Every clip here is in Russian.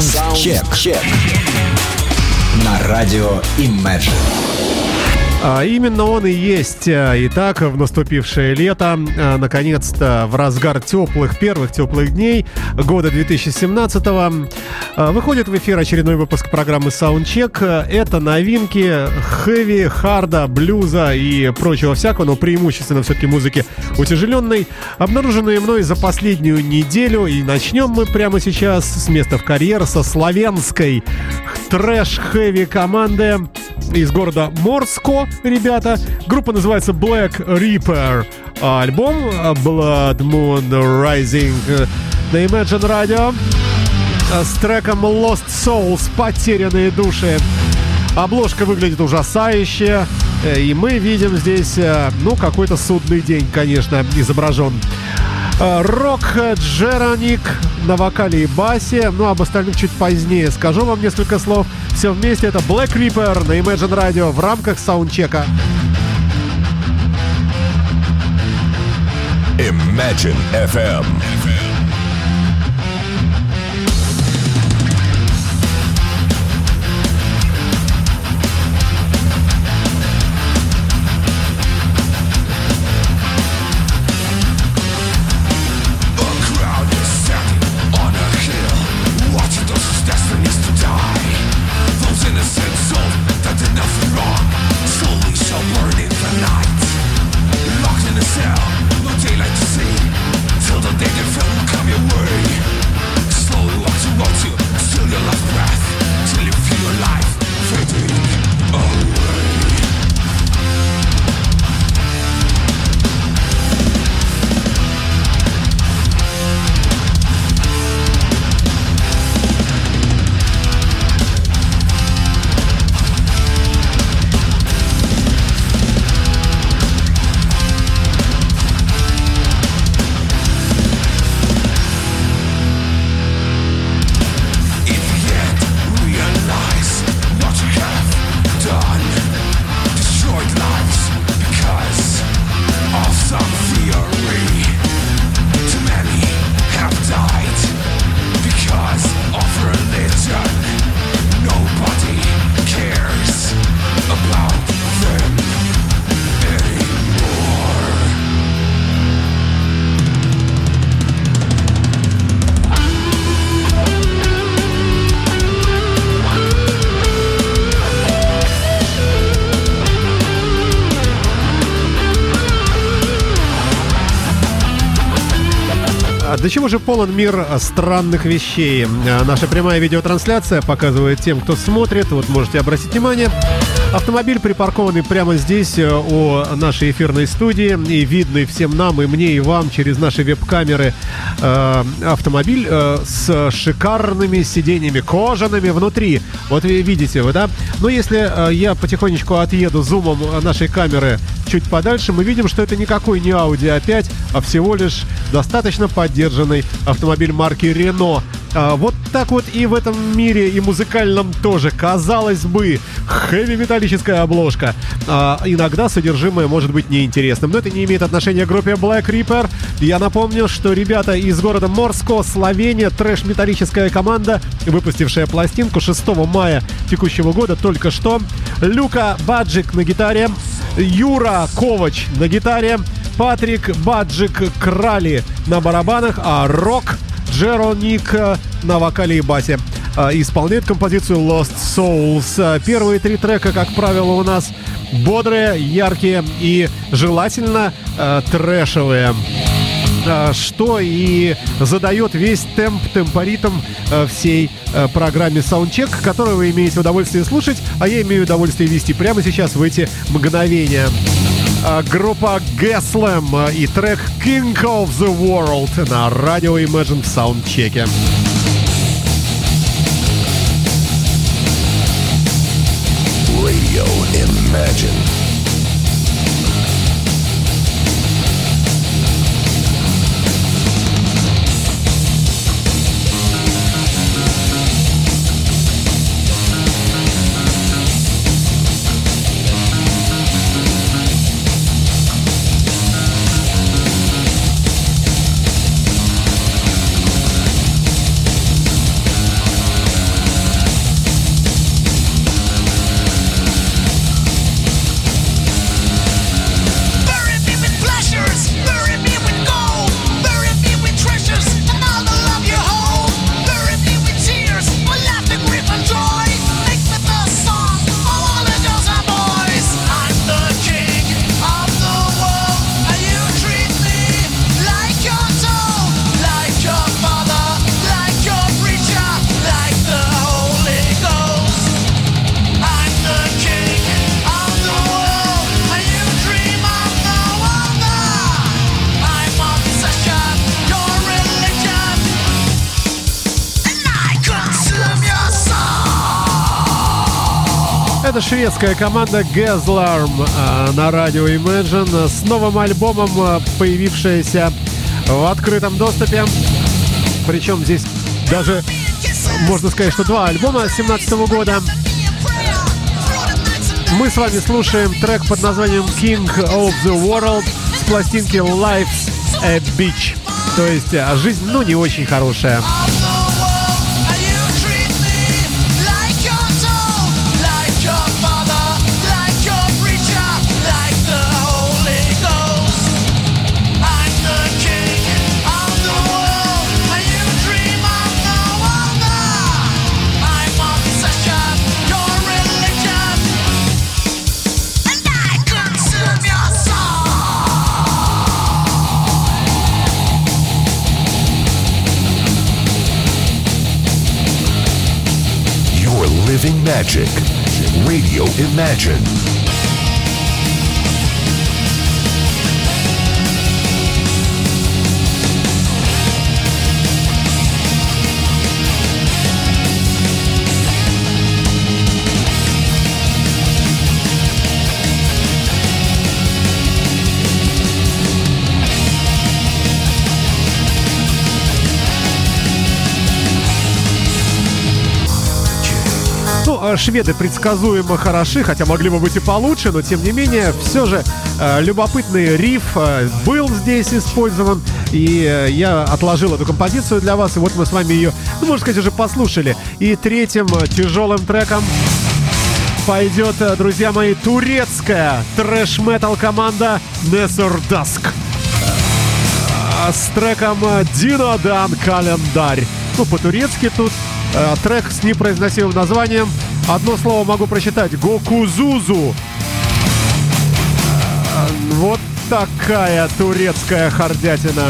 Саундчек. На радио Imagine. А именно он и есть. А, итак, в наступившее лето, а, наконец-то в разгар теплых, первых теплых дней года 2017 выходит в эфир очередной выпуск программы Soundcheck. Это новинки хэви, харда, блюза и прочего всякого, но преимущественно все-таки музыки утяжеленной, обнаруженные мной за последнюю неделю. И начнем мы прямо сейчас с места в карьер со славянской трэш-хэви команды из города Морско, ребята. Группа называется Black Reaper. Альбом Blood Moon Rising на Imagine Radio с треком Lost Souls, потерянные души. Обложка выглядит ужасающе, и мы видим здесь, ну, какой-то судный день, конечно, изображен. Рок Джероник на вокале и басе. Ну, об остальных чуть позднее скажу вам несколько слов. Все вместе это Black Reaper на Imagine Radio в рамках саундчека. Imagine FM. До чего же полон мир странных вещей? А, наша прямая видеотрансляция показывает тем, кто смотрит. Вот можете обратить внимание. Автомобиль припаркованный прямо здесь, э, у нашей эфирной студии, и видный всем нам, и мне, и вам через наши веб-камеры э, автомобиль э, с шикарными сиденьями, кожаными внутри. Вот вы видите вы, да? Но если э, я потихонечку отъеду зумом нашей камеры чуть подальше, мы видим, что это никакой не Audi A5, а всего лишь достаточно поддержанный автомобиль марки Renault. А, вот так вот и в этом мире, и музыкальном тоже, казалось бы, хэви-металлическая обложка. А, иногда содержимое может быть неинтересным, но это не имеет отношения к группе Black Reaper. Я напомню, что ребята из города Морско, Словения, трэш-металлическая команда, выпустившая пластинку 6 мая текущего года только что. Люка Баджик на гитаре, Юра Ковач на гитаре, Патрик Баджик Крали на барабанах, а Рок Джероник на вокале и басе. А, исполняет композицию Lost Souls. А, первые три трека, как правило, у нас бодрые, яркие и желательно э, трэшевые что и задает весь темп, темпоритм всей программе Soundcheck, которую вы имеете удовольствие слушать, а я имею удовольствие вести прямо сейчас в эти мгновения. Группа Gaslam и трек King of the World на радио Imagine в саундчеке. Radio Imagine. Это шведская команда Gaslarm а, на радио Imagine с новым альбомом, а, появившаяся в открытом доступе. Причем здесь даже можно сказать, что два альбома 2017 года. Мы с вами слушаем трек под названием King of the World с пластинки Life's a Beach. То есть а, жизнь, ну, не очень хорошая. Magic. Radio Imagine. Э, шведы предсказуемо хороши, хотя могли бы быть и получше, но тем не менее, все же э, любопытный риф э, был здесь использован. И э, я отложил эту композицию для вас, и вот мы с вами ее, ну, можно сказать, уже послушали. И третьим тяжелым треком пойдет, друзья мои, турецкая трэш-метал команда Nessor Dusk с треком Дина Дан Календарь. Ну, по-турецки тут э, трек с непроизносимым названием Одно слово могу прочитать. Гокузузу. Вот такая турецкая хардятина.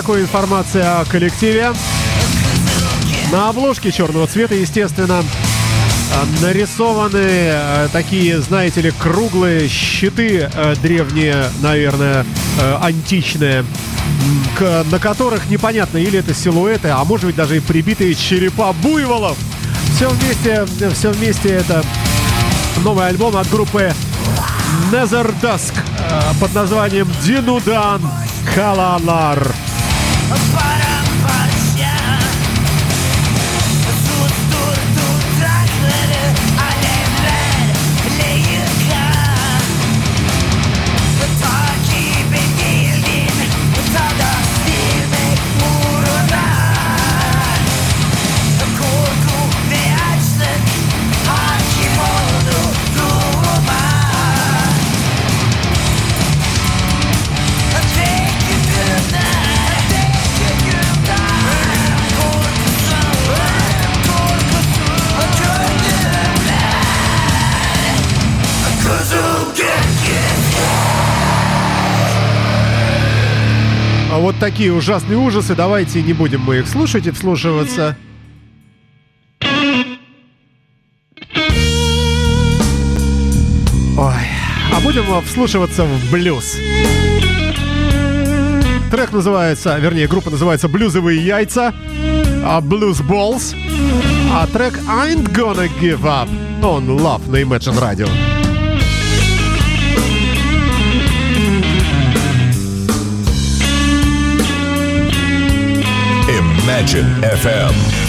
Никакой информации о коллективе. На обложке черного цвета, естественно, нарисованы э, такие, знаете ли, круглые щиты э, древние, наверное, э, античные, на которых непонятно, или это силуэты, а может быть даже и прибитые черепа буйволов. Все вместе, все вместе это новый альбом от группы Nether Dusk под названием Динудан Каланар. para вот такие ужасные ужасы. Давайте не будем мы их слушать и вслушиваться. Ой, а будем вслушиваться в блюз. Трек называется, вернее, группа называется «Блюзовые яйца», а «Blues Balls», а трек «I ain't gonna give up» on Love на Imagine Radio. Imagine FM.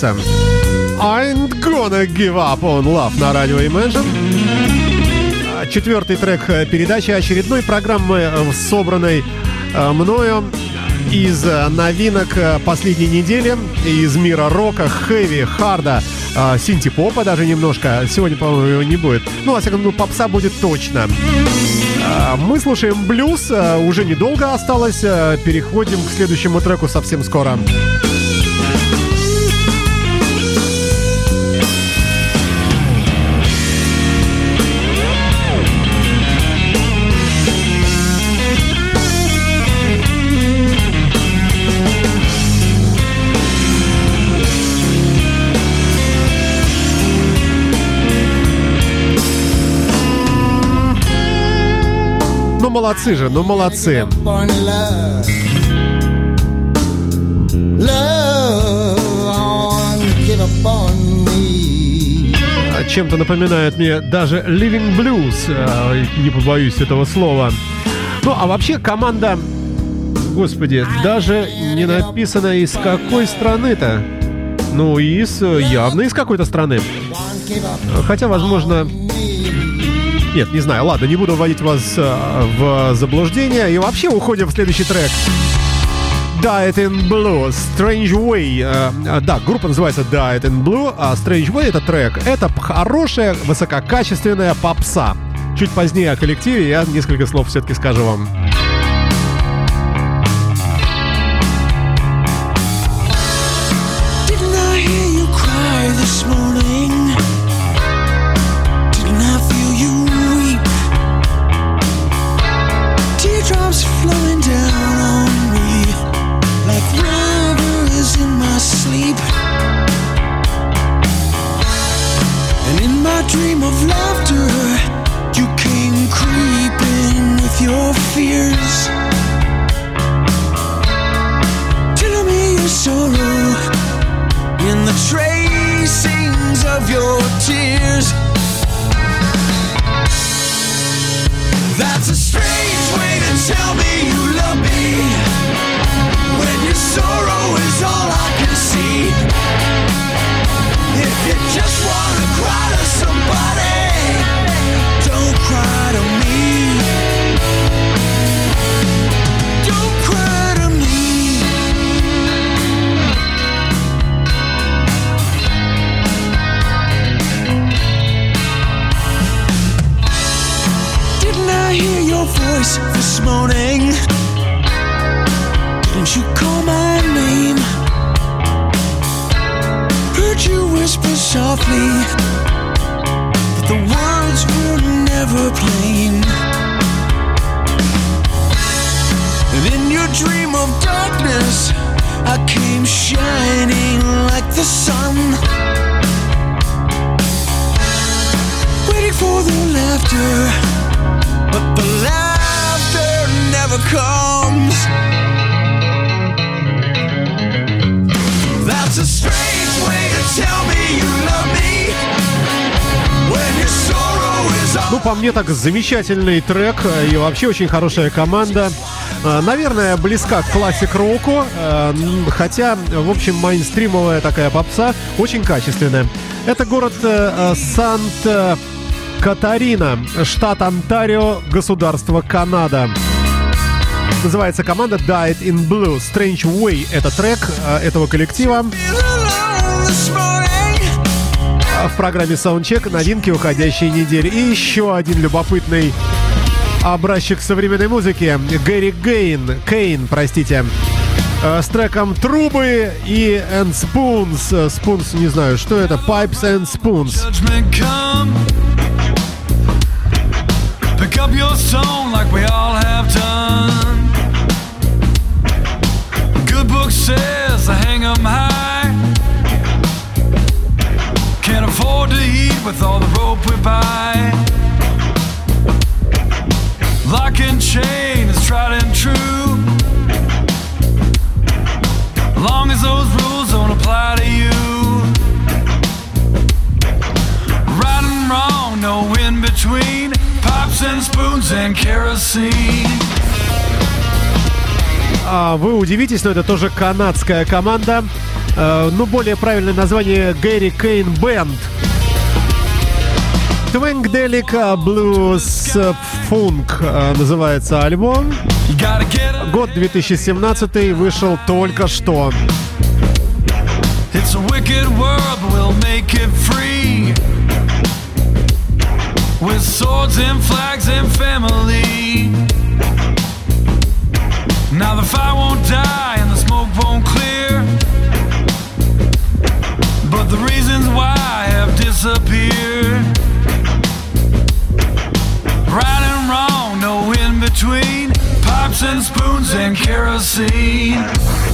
Яйца. I ain't gonna give up on love на радио Imagine. Четвертый трек передачи очередной программы, э, собранной э, мною из э, новинок последней недели из мира рока, хэви, харда, синти-попа даже немножко. Сегодня, по-моему, его не будет. Ну, во всяком случае, попса будет точно. Мы слушаем блюз, уже недолго осталось. Переходим к следующему треку совсем скоро. Ну, молодцы же, ну, молодцы. А Чем-то напоминает мне даже Living Blues, э, не побоюсь этого слова. Ну, а вообще команда, господи, даже не написано из какой страны-то. Ну, из, э, явно из какой-то страны. Хотя, возможно. Нет, не знаю, ладно, не буду вводить вас э, в заблуждение. И вообще уходим в следующий трек. Diet in Blue, Strange Way. Э, э, да, группа называется Diet in Blue, а Strange Way это трек. Это хорошая, высококачественная попса. Чуть позднее о коллективе я несколько слов все-таки скажу вам. Мне, так замечательный трек э, и вообще очень хорошая команда. Э, Наверное, близка к классик-року, э, хотя, в общем, мейнстримовая такая попса, очень качественная. Это город э, Сант-Катарина, штат Онтарио, государство Канада. Называется команда Died in Blue. Strange Way — это трек этого коллектива. В программе Soundcheck новинки уходящей недели. И еще один любопытный образчик современной музыки. Гэри Гейн, Кейн, простите, э, с треком «Трубы» и «And Spoons». Э, Spoons, не знаю, что это, «Pipes and Spoons». Up your stone like we all have done. Good book says hang 'em high. afford to eat with all the rope we buy. Lock and chain is tried and true. Long as those rules don't apply to you. Right and wrong, no in between. Pops and spoons and kerosene. А, вы удивитесь, но это тоже канадская команда. Э, ну, более правильное название Гэри Кейн Бенд. Blues Funk э, называется альбом. Год 2017 вышел только что. It's a wicked world, we'll make it free. With swords and flags and family. Now the fire won't die and the smoke won't clear. Why have disappeared. Right and wrong, no in between. Pipes and spoons and kerosene.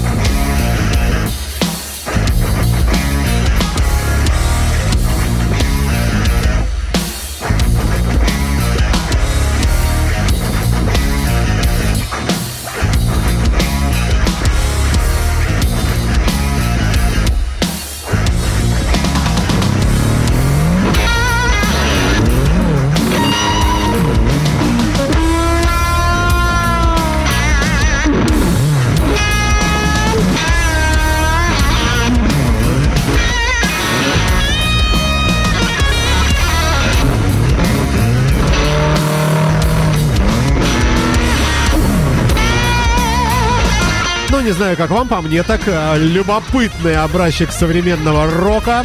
Не знаю, как вам, по мне, так э, любопытный образчик современного рока.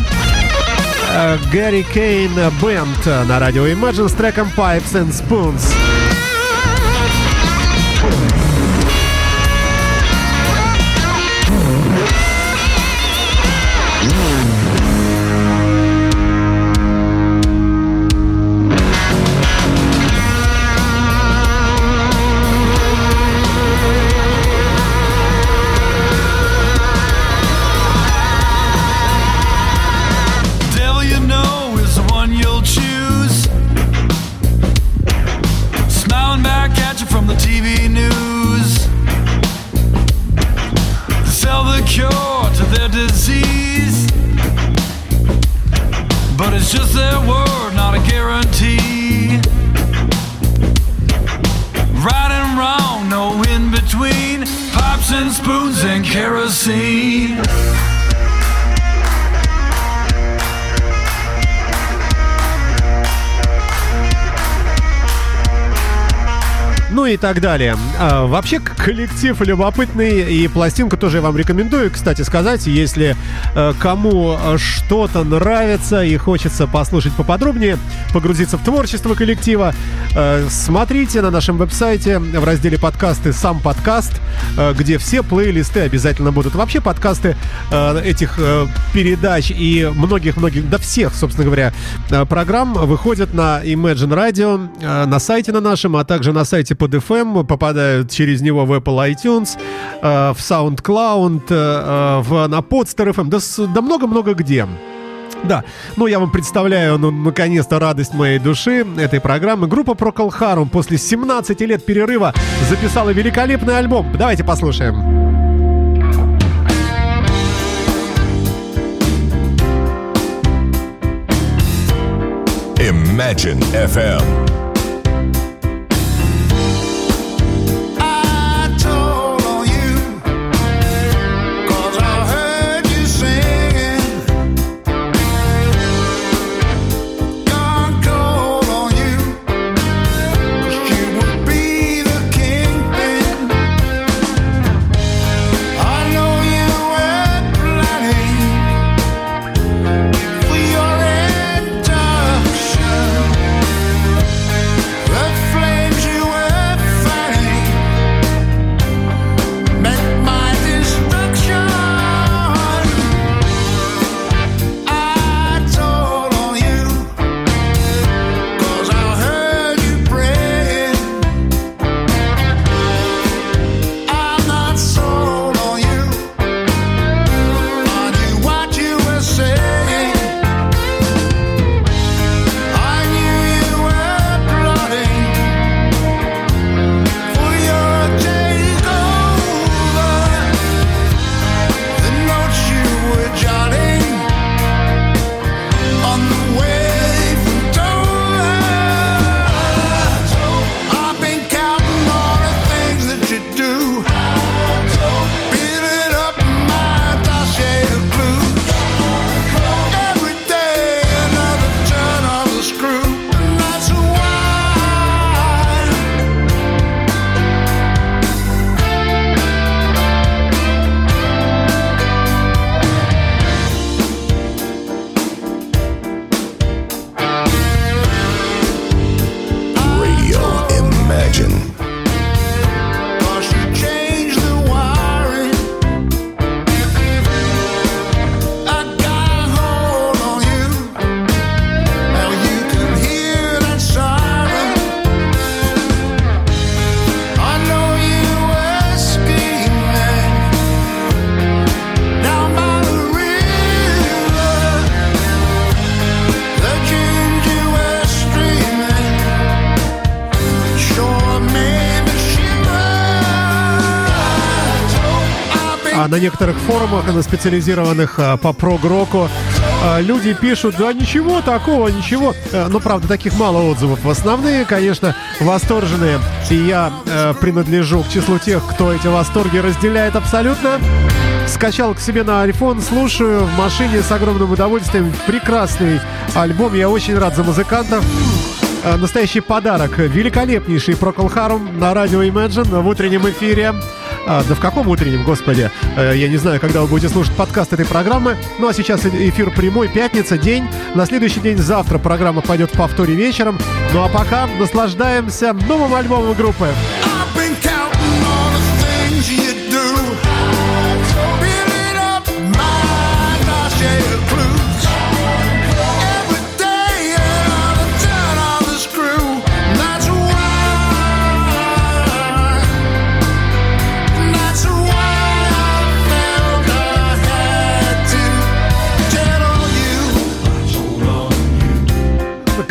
Э, Гэри Кейн Бенд на радио Imagine с треком Pipes and Spoons. Так далее. А, вообще, коллектив любопытный, и пластинку тоже я вам рекомендую, кстати сказать, если э, кому э, что-то нравится и хочется послушать поподробнее, погрузиться в творчество коллектива, э, смотрите на нашем веб-сайте в разделе подкасты «Сам подкаст», э, где все плейлисты обязательно будут. Вообще подкасты э, этих э, передач и многих-многих, да всех, собственно говоря, э, программ выходят на Imagine Radio, э, на сайте на нашем, а также на сайте под FM, попадают через него в Apple iTunes, э, в SoundCloud, э, э, в, на Podster FM, да с- да много-много где. Да, ну я вам представляю, ну, наконец-то радость моей души этой программы. Группа Procol Harum после 17 лет перерыва записала великолепный альбом. Давайте послушаем. Imagine FM. Некоторых форумах, на специализированных а, по прог-року, а, люди пишут, да ничего такого, ничего. Э, Но, правда, таких мало отзывов. Основные, конечно, восторженные. И я э, принадлежу к числу тех, кто эти восторги разделяет абсолютно. Скачал к себе на iPhone, слушаю в машине с огромным удовольствием. Прекрасный альбом, я очень рад за музыкантов. Э, Настоящий подарок. Великолепнейший Procol Harum на радио Imagine в утреннем эфире. А, да в каком утреннем, господи? Э, Я не знаю, когда вы будете слушать подкаст этой программы. Ну а сейчас эфир прямой, пятница, день. На следующий день завтра программа пойдет в повторе вечером. Ну а пока наслаждаемся новым альбомом группы.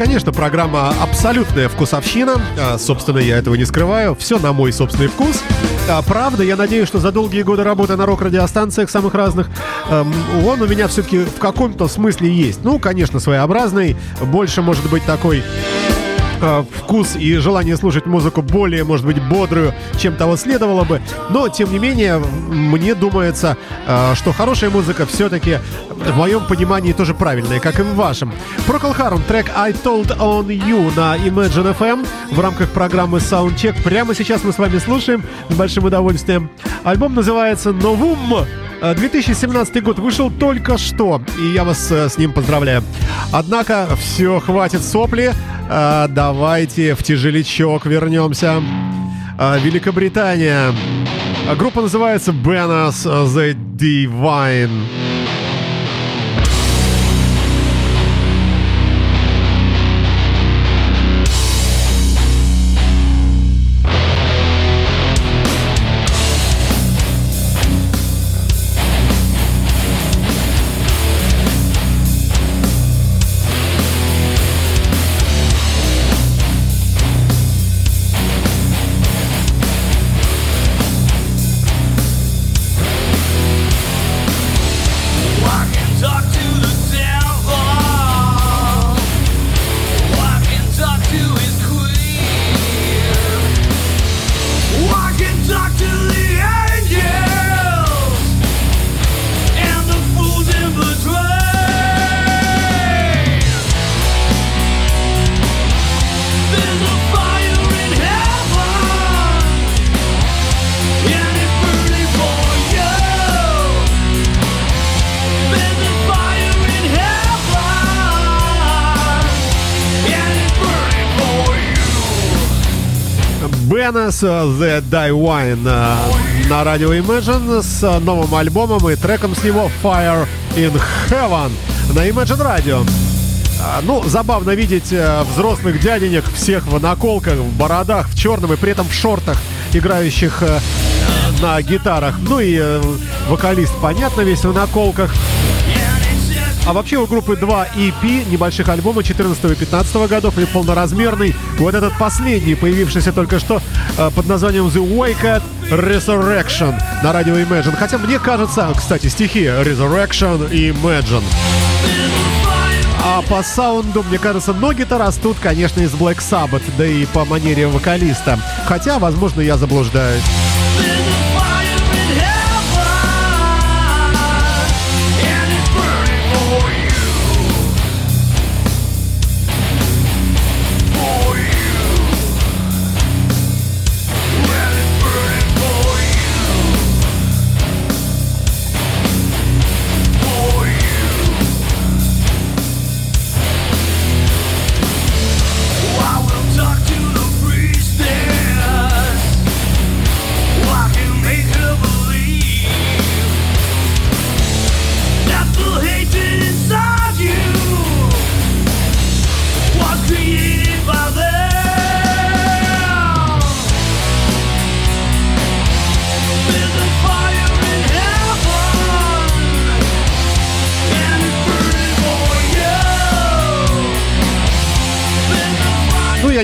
Конечно, программа абсолютная вкусовщина. А, собственно, я этого не скрываю. Все на мой собственный вкус. А, правда, я надеюсь, что за долгие годы работы на рок-радиостанциях самых разных, эм, он у меня все-таки в каком-то смысле есть. Ну, конечно, своеобразный. Больше, может быть, такой э, вкус и желание слушать музыку более, может быть, бодрую, чем того следовало бы. Но, тем не менее, мне думается, э, что хорошая музыка все-таки в моем понимании тоже правильная, как и в вашем. Procol Harum, трек I Told On You на Imagine FM в рамках программы Soundcheck. Прямо сейчас мы с вами слушаем с большим удовольствием. Альбом называется «Новум». Э, 2017 год вышел только что, и я вас э, с ним поздравляю. Однако, все, хватит сопли. Э, Давайте в тяжелячок вернемся. Э, Великобритания. Э, Группа называется Benas The Divine. You. Benas The Divine э, на радио Imagine с э, новым альбомом и треком с него Fire in Heaven на Imagine Radio. А, Ну, забавно видеть э, взрослых дяденек всех в наколках, в бородах, в черном и при этом в шортах, играющих э, э, на гитарах. Ну и э, вокалист, понятно, весь в наколках. А вообще у группы 2 EP, небольших альбома 14 и 15 годов и полноразмерный. Вот этот последний, появившийся только что э, под названием The Wicked Resurrection на радио Imagine. Хотя мне кажется, кстати, стихи Resurrection и Imagine. А по саунду, мне кажется, ноги-то растут, конечно, из Black Sabbath, да и по манере вокалиста. Хотя, возможно, я заблуждаюсь.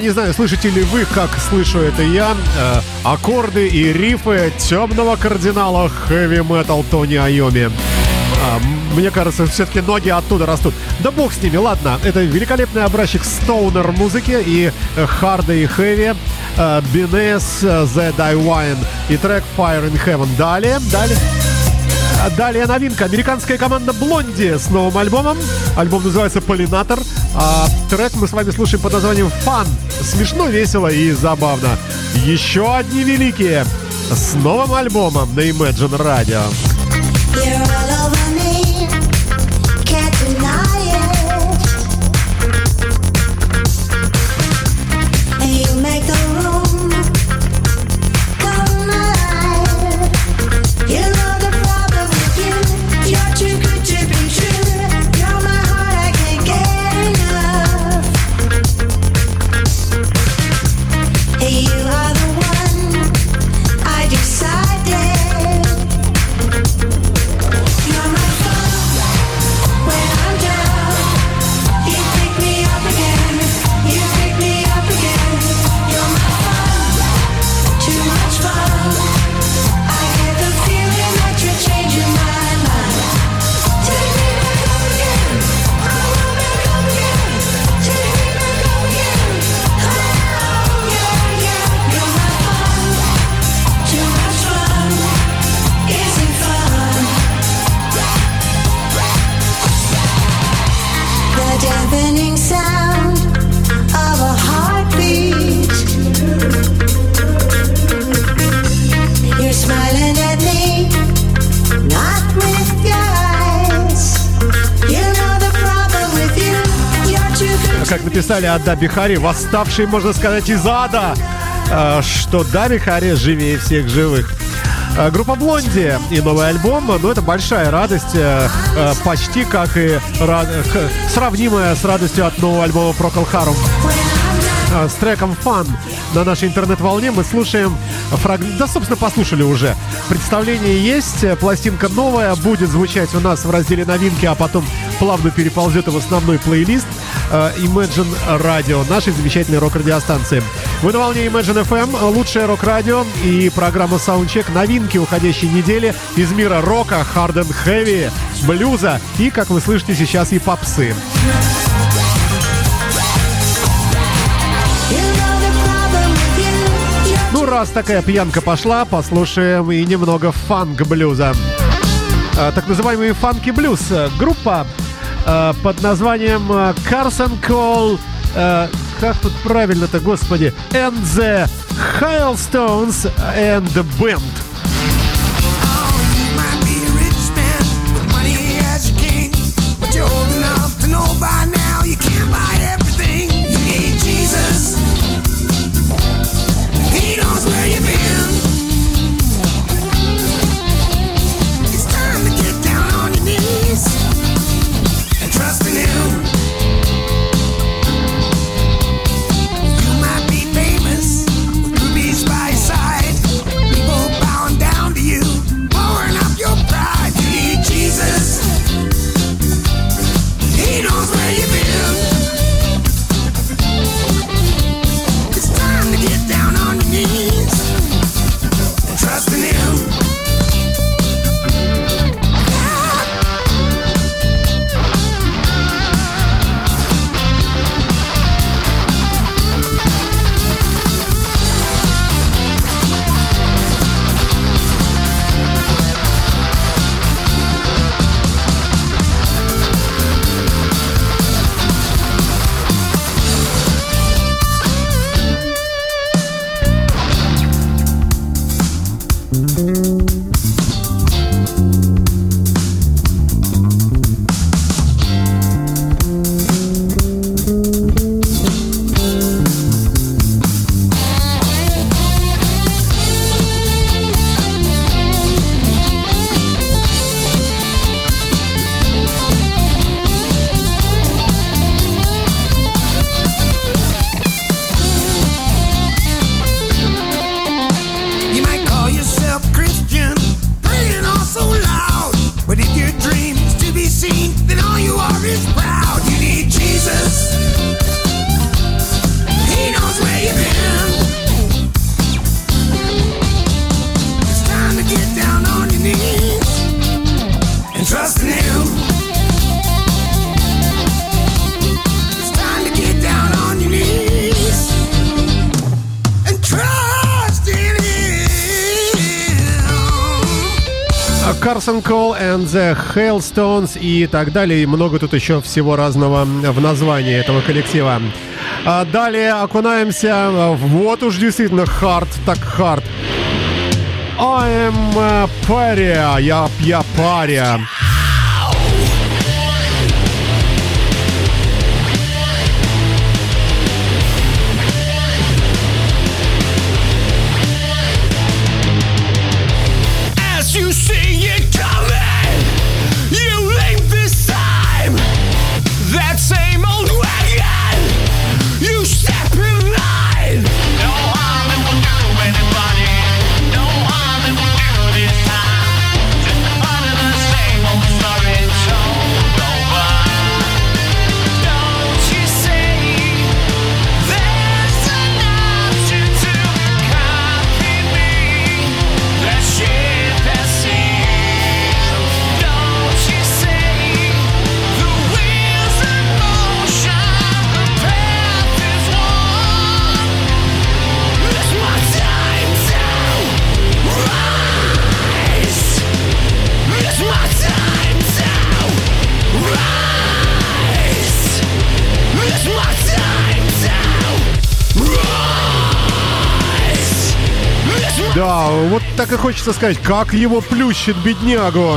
Не знаю, слышите ли вы, как слышу это я, э, аккорды и рифы темного кардинала хэви метал Тони Айоми. А, мне кажется, все-таки ноги оттуда растут. Да бог с ними, ладно. Это великолепный образчик стоунер музыки и э, харда и хэви. Э, Бинес, э, The Divine и трек Fire in Heaven. Далее, далее. Далее новинка. Американская команда Блонди с новым альбомом. Альбом называется Полинатор. А трек мы с вами слушаем под названием Фан. Смешно, весело и забавно. Еще одни великие с новым альбомом на Imagine Radio. Написали Ада Бихари, восставший, можно сказать, из ада, э, что да, Бихари живее всех живых. Э, Группа Блонди и новый альбом, ну это большая радость, э, э, почти как и сравнимая с радостью от нового альбома Harum. Э, С треком Fun на нашей интернет-волне мы слушаем фрагмент, да, собственно, послушали уже. Представление есть, э, пластинка новая, будет звучать у нас в разделе новинки, а потом плавно переползет в основной плейлист э, Imagine Radio, нашей замечательной рок-радиостанции. Вы на волне Imagine FM, лучшее рок-радио и программа Soundcheck, новинки уходящей недели из мира рока, hard and heavy, блюза и, как вы слышите сейчас, и попсы. Ну, раз такая пьянка пошла, послушаем и немного фанк-блюза. А, так называемый фанки-блюз. Э, Группа э, под названием э, Carson Cole... э, как тут правильно-то, господи? And the Hailstones and the Band. Cole and the Hailstones и так далее. И много тут еще всего разного в названии этого коллектива. А далее окунаемся в вот уж действительно хард, так хард. I am a паря, я, я паря. Да, вот так и хочется сказать, как его плющит беднягу.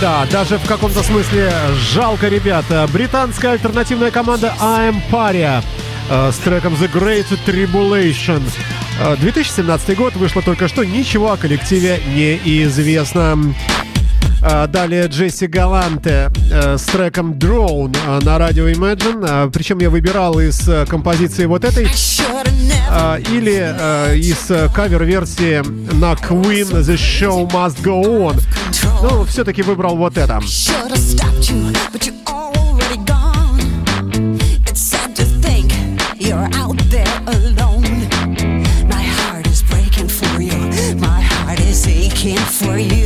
Да, даже в каком-то смысле жалко, ребята. Британская альтернативная команда I'm Paria э, с треком The Great Tribulation. Э, 2017 год вышло только что, ничего о коллективе не известно. А, Далее Джесси Галанте э, с треком Drone э, на радио Imagine. А, Причем я выбирал из э, композиции вот этой а, или э, из э, кавер-версии на Queen The Show Must Go On. Ну, все-таки выбрал вот это. Should have stopped you, but you're already gone. It's sad to think you're out there alone. My heart is breaking for you. My heart is aching for you.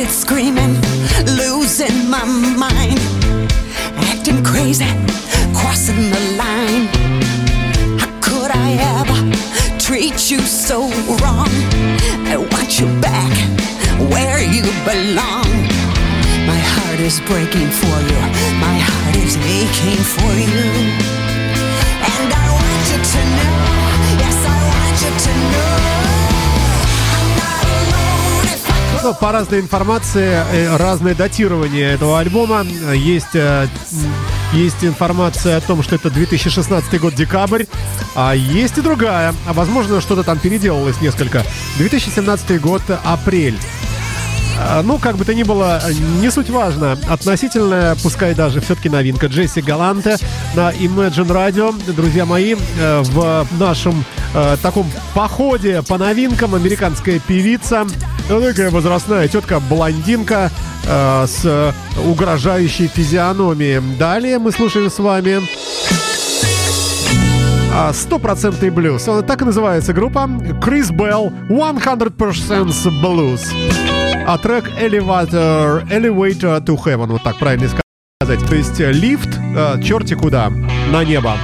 Started screaming, losing my mind, acting crazy, crossing the line. How could I ever treat you so wrong? I want you back where you belong. My heart is breaking for you. My heart is aching for you. And I want you to know, Ну, по разной информации, э, разное датирование этого альбома. Есть, э, есть информация о том, что это 2016 год, декабрь, а есть и другая. А возможно, что-то там переделалось несколько. 2017 год, апрель. А, Ну, как бы то ни было, не суть важно. Относительная, пускай даже все-таки новинка Джесси Галанте на Imagine Radio. Друзья мои, э, в нашем э, таком походе по новинкам американская певица, такая возрастная тетка-блондинка э, с угрожающей физиономией. Далее мы слушаем с вами а, стопроцентный блюз. Так и называется группа Крис Белл 100% Blues. А трек Elevator, Elevator to Heaven, вот так правильно сказать. То есть лифт, э, черти куда, на небо.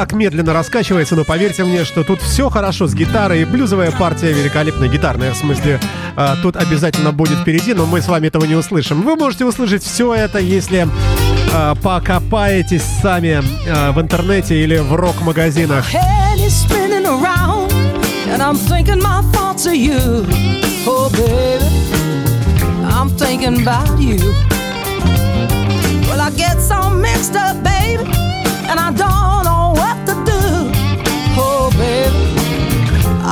Так медленно раскачивается, но поверьте мне, что тут все хорошо с гитарой. Блюзовая партия великолепная, гитарная в смысле. а, тут обязательно будет впереди, но мы с вами этого не услышим. Вы можете услышать все это, если а, покопаетесь сами а, в интернете или в рок-магазинах. Oh, and I don't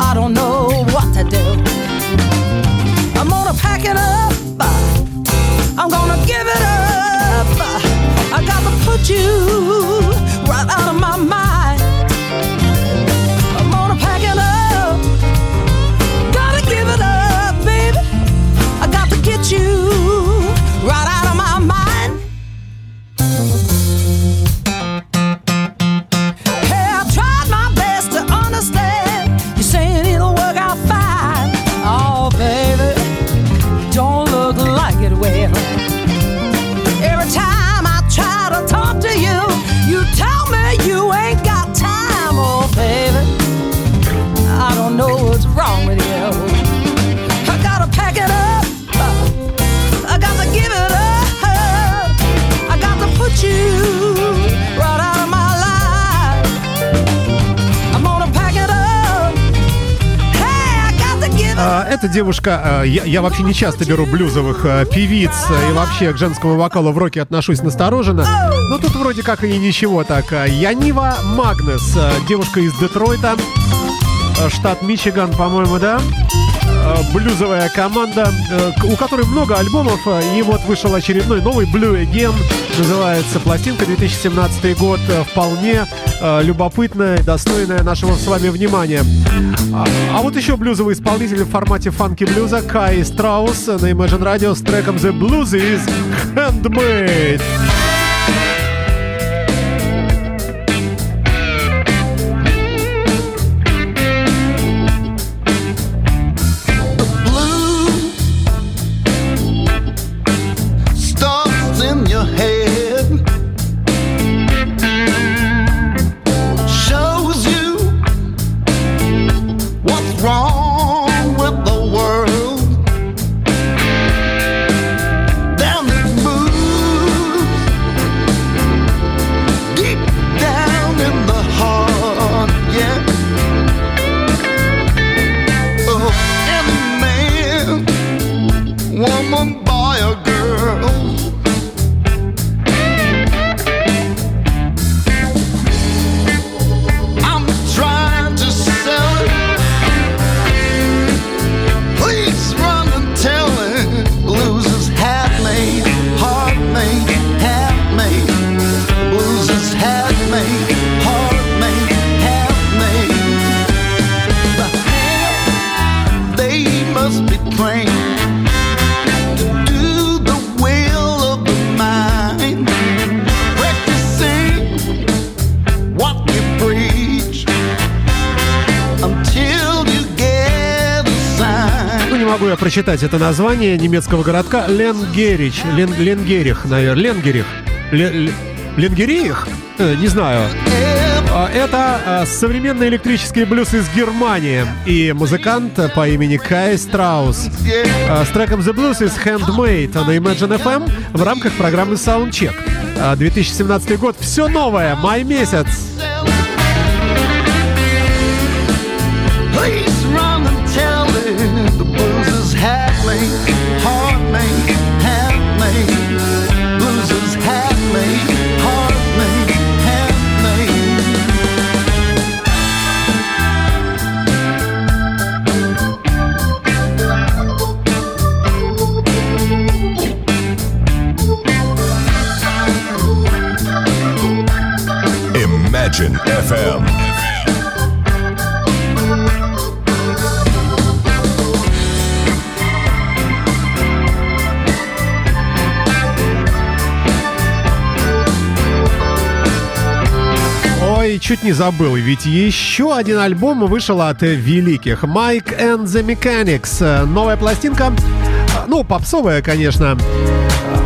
I don't know what to do. I'm gonna pack it up. I'm gonna give it up. I got to put you right out of my mind. Эта девушка, а, я, я вообще не часто беру блюзовых а, певиц а, и вообще к женскому вокалу в роке отношусь настороженно. Но тут вроде как и ничего так. Янива Магнес, девушка из Детройта, штат Мичиган, по-моему, да? Блюзовая команда, э, у которой много альбомов, а, и вот вышел очередной новый Blue Again, называется пластинка 2017 год, э, вполне э, любопытная, достойная нашего с вами внимания. А, а вот еще блюзовый исполнитель в формате фанки блюза Кай Страус на Imagine Radio с треком The Blues is Handmade. Могу я прочитать это название немецкого городка Ленгерич. Лен, Ленгерих, наверное. Ленгерих. Ле- Ле- Ленгерих? Э, не знаю. А, Это а, современный электрический блюз из Германии. И музыкант по имени Кай Страус. А, С треком The Blues is Handmade на Imagine FM в рамках программы Soundcheck. А, 2017 год. Все новое. Май месяц. Please run and tell it the blues is Imagine FM. Ой, чуть не забыл, ведь еще один альбом вышел от великих. Mike and the Mechanics. Новая пластинка. Ну, попсовая, конечно.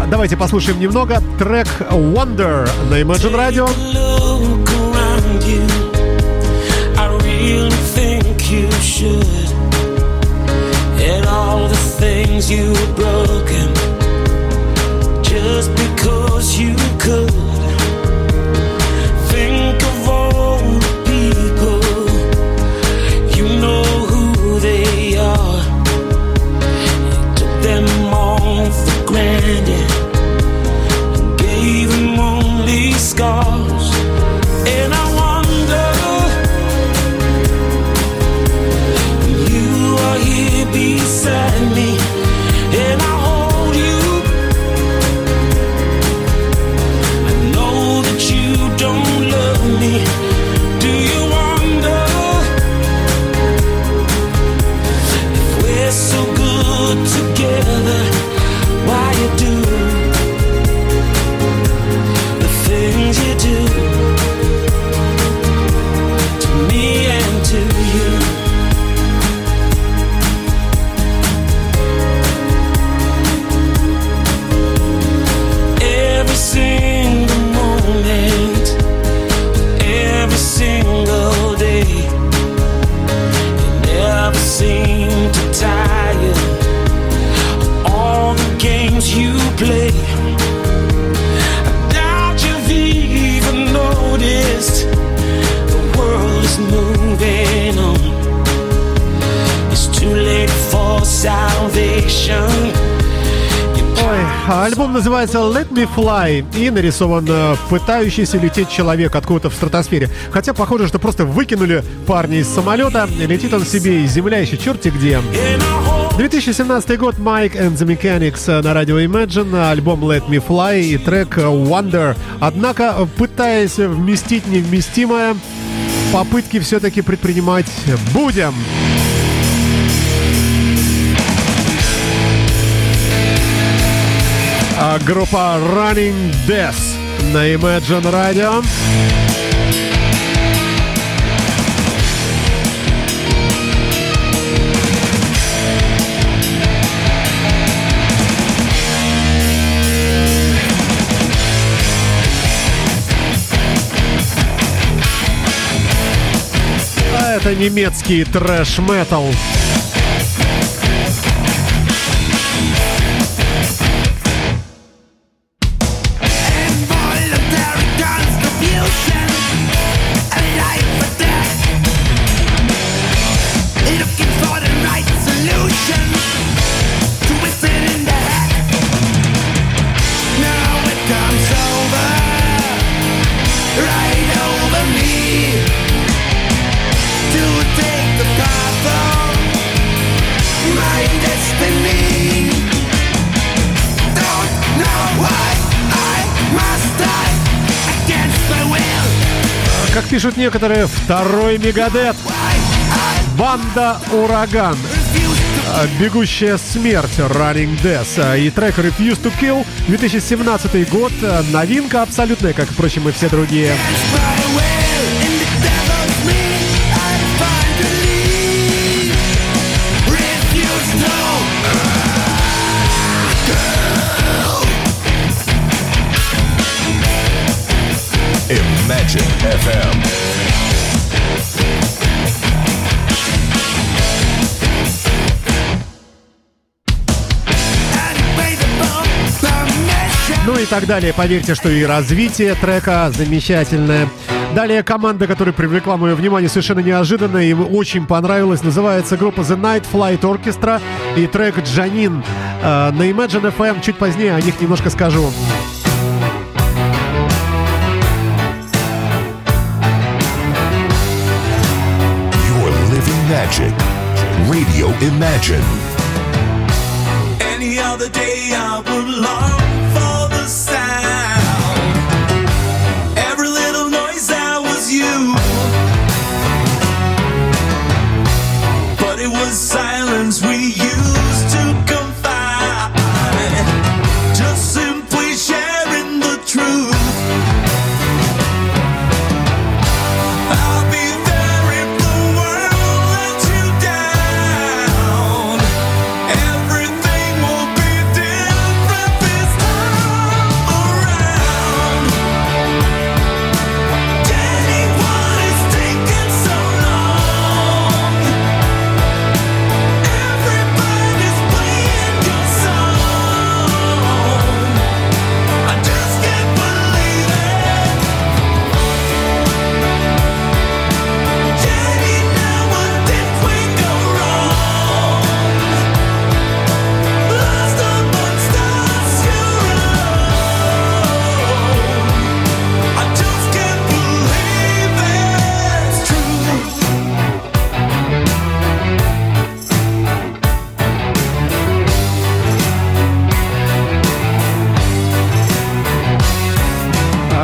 Давайте послушаем немного. Трек Wonder на Imagine Radio. Should. And all the things you've broken just because И нарисован э, пытающийся лететь человек откуда-то в стратосфере. Хотя похоже, что просто выкинули парня из самолета. Летит он себе из земля еще черти где. 2017 год Mike and the Mechanics э, на радио Imagine, альбом Let Me Fly и трек э, Wonder. Однако, пытаясь вместить невместимое, попытки все-таки предпринимать будем. А группа Running Death на Imagine Radio. А Это немецкий трэш-метал. Пишут некоторые, второй Мегадет. Банда Ураган. А, Бегущая смерть Running Death А, и трек Refuse to Kill 2017 год А, новинка абсолютная как впрочем и все другие Ну и так далее. Поверьте, что и развитие трека замечательное. Далее команда, которая привлекла мое внимание совершенно неожиданно и очень понравилась, называется группа The Night Flight Orchestra и трек Джанин. Э, На Imagine FM чуть позднее о них немножко скажу. Magic. Radio Imagine. Any other day I would long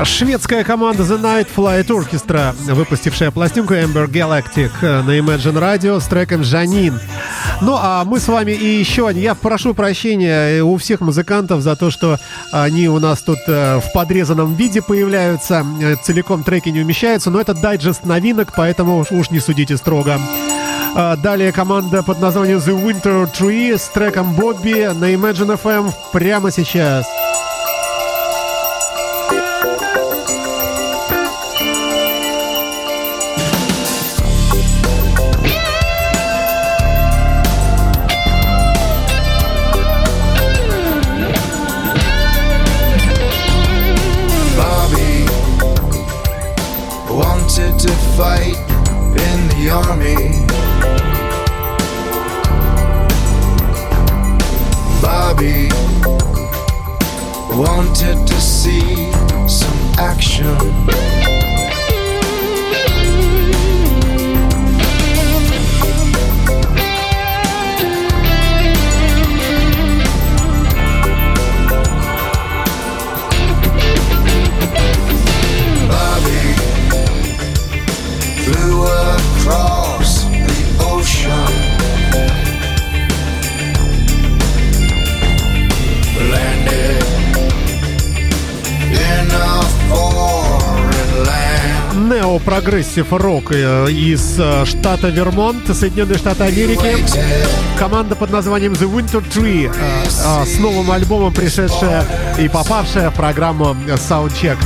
Шведская команда The Night Flight Orchestra, выпустившая пластинку Amber Galactic э, на Imagine Radio с треком «Жанин». Ну, а мы с вами и еще один. Я прошу прощения у всех музыкантов за то, что они у нас тут э, в подрезанном виде появляются. Э, Целиком треки не умещаются, но это дайджест новинок, поэтому уж- не судите строго. А, Далее команда под названием The Winter Tree с треком Бобби на Imagine FM прямо сейчас. Bobby Bobby wanted to see some action. Land. Нео-прогрессив рок э, из э, штата Вермонт, Соединенные Штаты Америки. Команда под названием The Winter Tree э, с новым альбомом, пришедшая и попавшая в программу Soundcheck.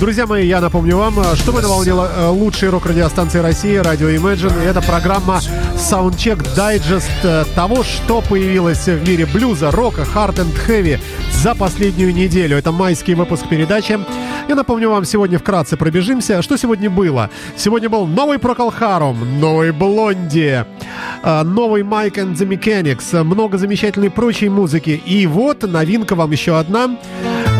Друзья мои, я напомню вам, э, что мы на волне э, лучшей рок-радиостанции России, радио Imagine. И это программа Soundcheck Digest э, того, что появилось в мире блюза, рока, hard and heavy за последнюю неделю. Это майский выпуск передачи. Я напомню вам, сегодня вкратце пробежимся. Что сегодня было? Сегодня был новый Procol Harum, новый Блонди, новый Mike and the Mechanics, много замечательной прочей музыки. И вот новинка вам еще одна.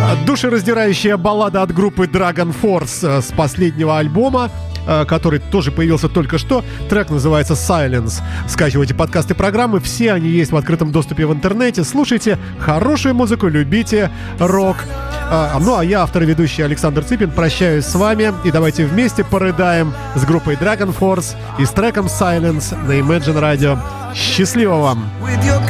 Э, Душераздирающая баллада от группы Dragon Force э, с последнего альбома э, который тоже появился только что. Трек называется Silence. Скачивайте подкасты программы, все они есть в открытом доступе в интернете. Слушайте хорошую музыку, любите рок. А, ну а я, автор и ведущий Александр Цыпин, прощаюсь с вами и давайте вместе порыдаем с группой Dragon Force и с треком Silence на Imagine Radio. Счастливо вам! With your